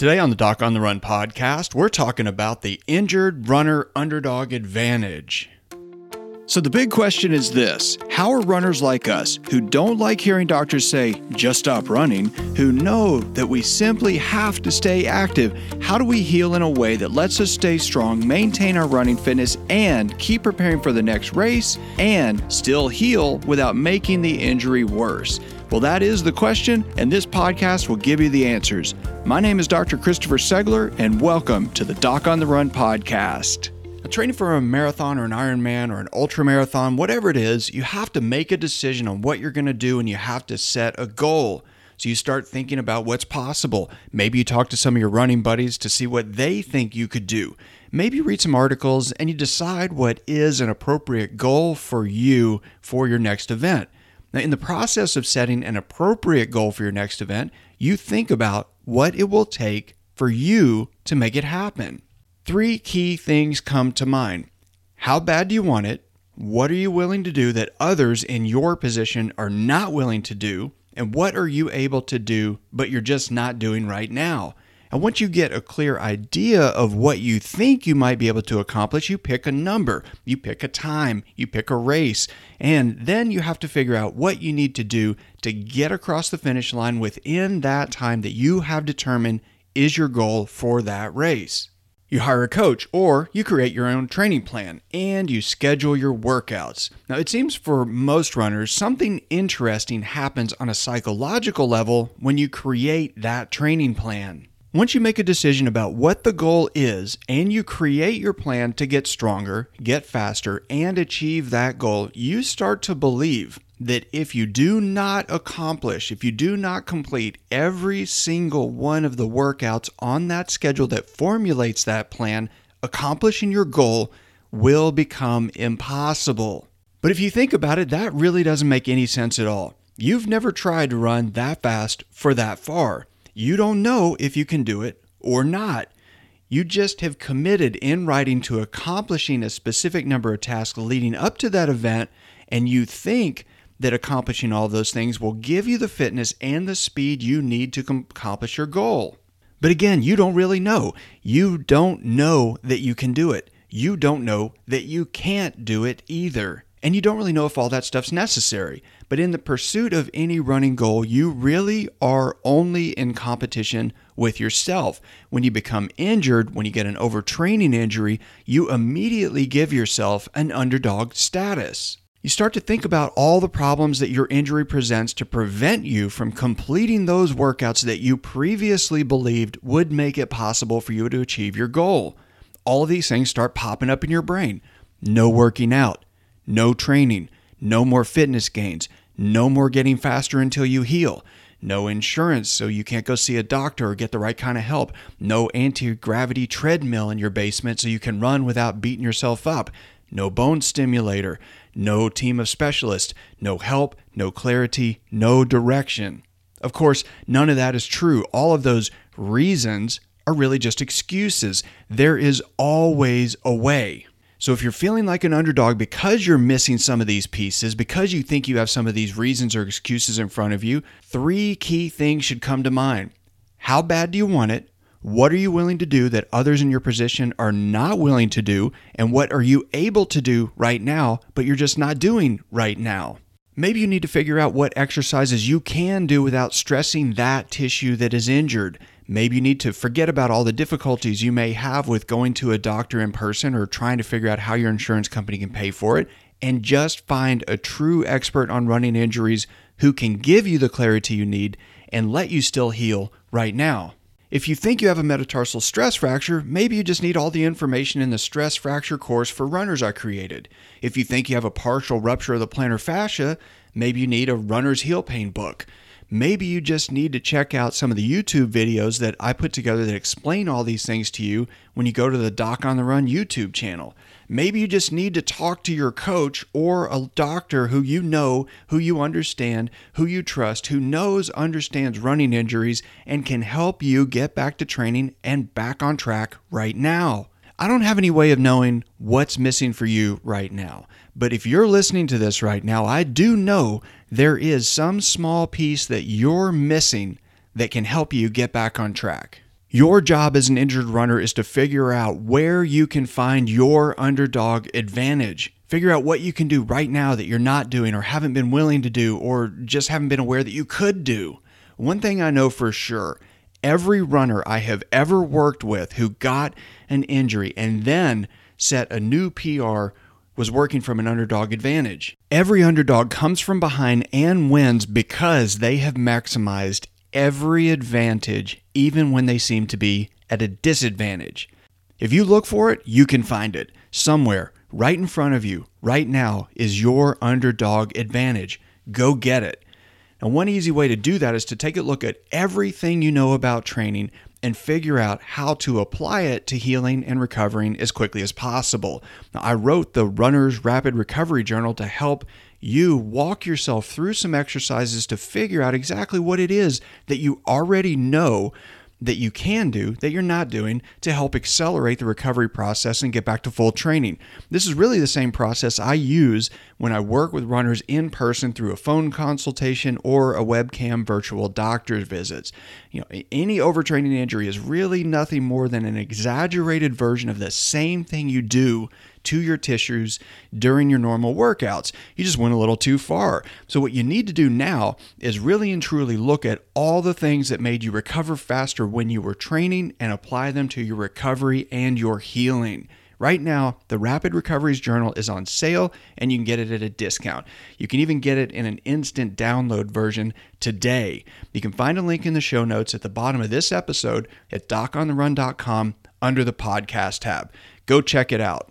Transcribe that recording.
Today on the Doc on the Run podcast, we're talking about the injured runner underdog advantage. So, the big question is this How are runners like us, who don't like hearing doctors say, just stop running, who know that we simply have to stay active, how do we heal in a way that lets us stay strong, maintain our running fitness, and keep preparing for the next race, and still heal without making the injury worse? Well, that is the question, and this podcast will give you the answers. My name is Dr. Christopher Segler, and welcome to the Doc on the Run podcast. Now, Training for a marathon or an Ironman or an ultra marathon, whatever it is, you have to make a decision on what you're going to do and you have to set a goal. So you start thinking about what's possible. Maybe you talk to some of your running buddies to see what they think you could do. Maybe you read some articles and you decide what is an appropriate goal for you for your next event. Now, in the process of setting an appropriate goal for your next event, you think about what it will take for you to make it happen three key things come to mind. How bad do you want it? What are you willing to do that others in your position are not willing to do? And what are you able to do, but you're just not doing right now? And once you get a clear idea of what you think you might be able to accomplish, you pick a number, you pick a time, you pick a race, and then you have to figure out what you need to do to get across the finish line within that time that you have determined is your goal for that race. You hire a coach or you create your own training plan and you schedule your workouts. Now, it seems for most runners, something interesting happens on a psychological level when you create that training plan. Once you make a decision about what the goal is and you create your plan to get stronger, get faster, and achieve that goal, you start to believe that if you do not accomplish, if you do not complete every single one of the workouts on that schedule that formulates that plan, accomplishing your goal will become impossible. But if you think about it, that really doesn't make any sense at all. You've never tried to run that fast for that far. You don't know if you can do it or not. You just have committed in writing to accomplishing a specific number of tasks leading up to that event, and you think that accomplishing all those things will give you the fitness and the speed you need to accomplish your goal. But again, you don't really know. You don't know that you can do it. You don't know that you can't do it either. And you don't really know if all that stuff's necessary. But in the pursuit of any running goal, you really are only in competition with yourself. When you become injured, when you get an overtraining injury, you immediately give yourself an underdog status. You start to think about all the problems that your injury presents to prevent you from completing those workouts that you previously believed would make it possible for you to achieve your goal. All of these things start popping up in your brain. No working out, no training, no more fitness gains, no more getting faster until you heal, no insurance so you can't go see a doctor or get the right kind of help, no anti gravity treadmill in your basement so you can run without beating yourself up, no bone stimulator, no team of specialists, no help, no clarity, no direction. Of course, none of that is true. All of those reasons are really just excuses. There is always a way. So if you're feeling like an underdog because you're missing some of these pieces, because you think you have some of these reasons or excuses in front of you, three key things should come to mind. How bad do you want it? What are you willing to do that others in your position are not willing to do? And what are you able to do right now, but you're just not doing right now? Maybe you need to figure out what exercises you can do without stressing that tissue that is injured. Maybe you need to forget about all the difficulties you may have with going to a doctor in person or trying to figure out how your insurance company can pay for it and just find a true expert on running injuries who can give you the clarity you need and let you still heal right now. If you think you have a metatarsal stress fracture, maybe you just need all the information in the stress fracture course for runners I created. If you think you have a partial rupture of the plantar fascia, maybe you need a runner's heel pain book. Maybe you just need to check out some of the YouTube videos that I put together that explain all these things to you when you go to the Doc on the Run YouTube channel. Maybe you just need to talk to your coach or a doctor who you know, who you understand, who you trust, who knows, understands running injuries, and can help you get back to training and back on track right now. I don't have any way of knowing what's missing for you right now. But if you're listening to this right now, I do know there is some small piece that you're missing that can help you get back on track. Your job as an injured runner is to figure out where you can find your underdog advantage. Figure out what you can do right now that you're not doing or haven't been willing to do or just haven't been aware that you could do. One thing I know for sure every runner I have ever worked with who got an injury and then set a new PR was working from an underdog advantage. Every underdog comes from behind and wins because they have maximized every advantage, even when they seem to be at a disadvantage. If you look for it, you can find it. Somewhere, right in front of you, right now, is your underdog advantage. Go get it. Now, one easy way to do that is to take a look at everything you know about training and figure out how to apply it to healing and recovering as quickly as possible. Now, I wrote the Runner's Rapid Recovery Journal to help you walk yourself through some exercises to figure out exactly what it is that you already know that you can do that you're not doing to help accelerate the recovery process and get back to full training. This is really the same process I use when I work with runners in person through a phone consultation or a webcam virtual doctor's visits. You know, any overtraining injury is really nothing more than an exaggerated version of the same thing you do to your tissues during your normal workouts. You just went a little too far. So, what you need to do now is really and truly look at all the things that made you recover faster when you were training and apply them to your recovery and your healing. Right now, the Rapid Recoveries Journal is on sale and you can get it at a discount. You can even get it in an instant download version today. You can find a link in the show notes at the bottom of this episode at docontherun.com under the podcast tab. Go check it out.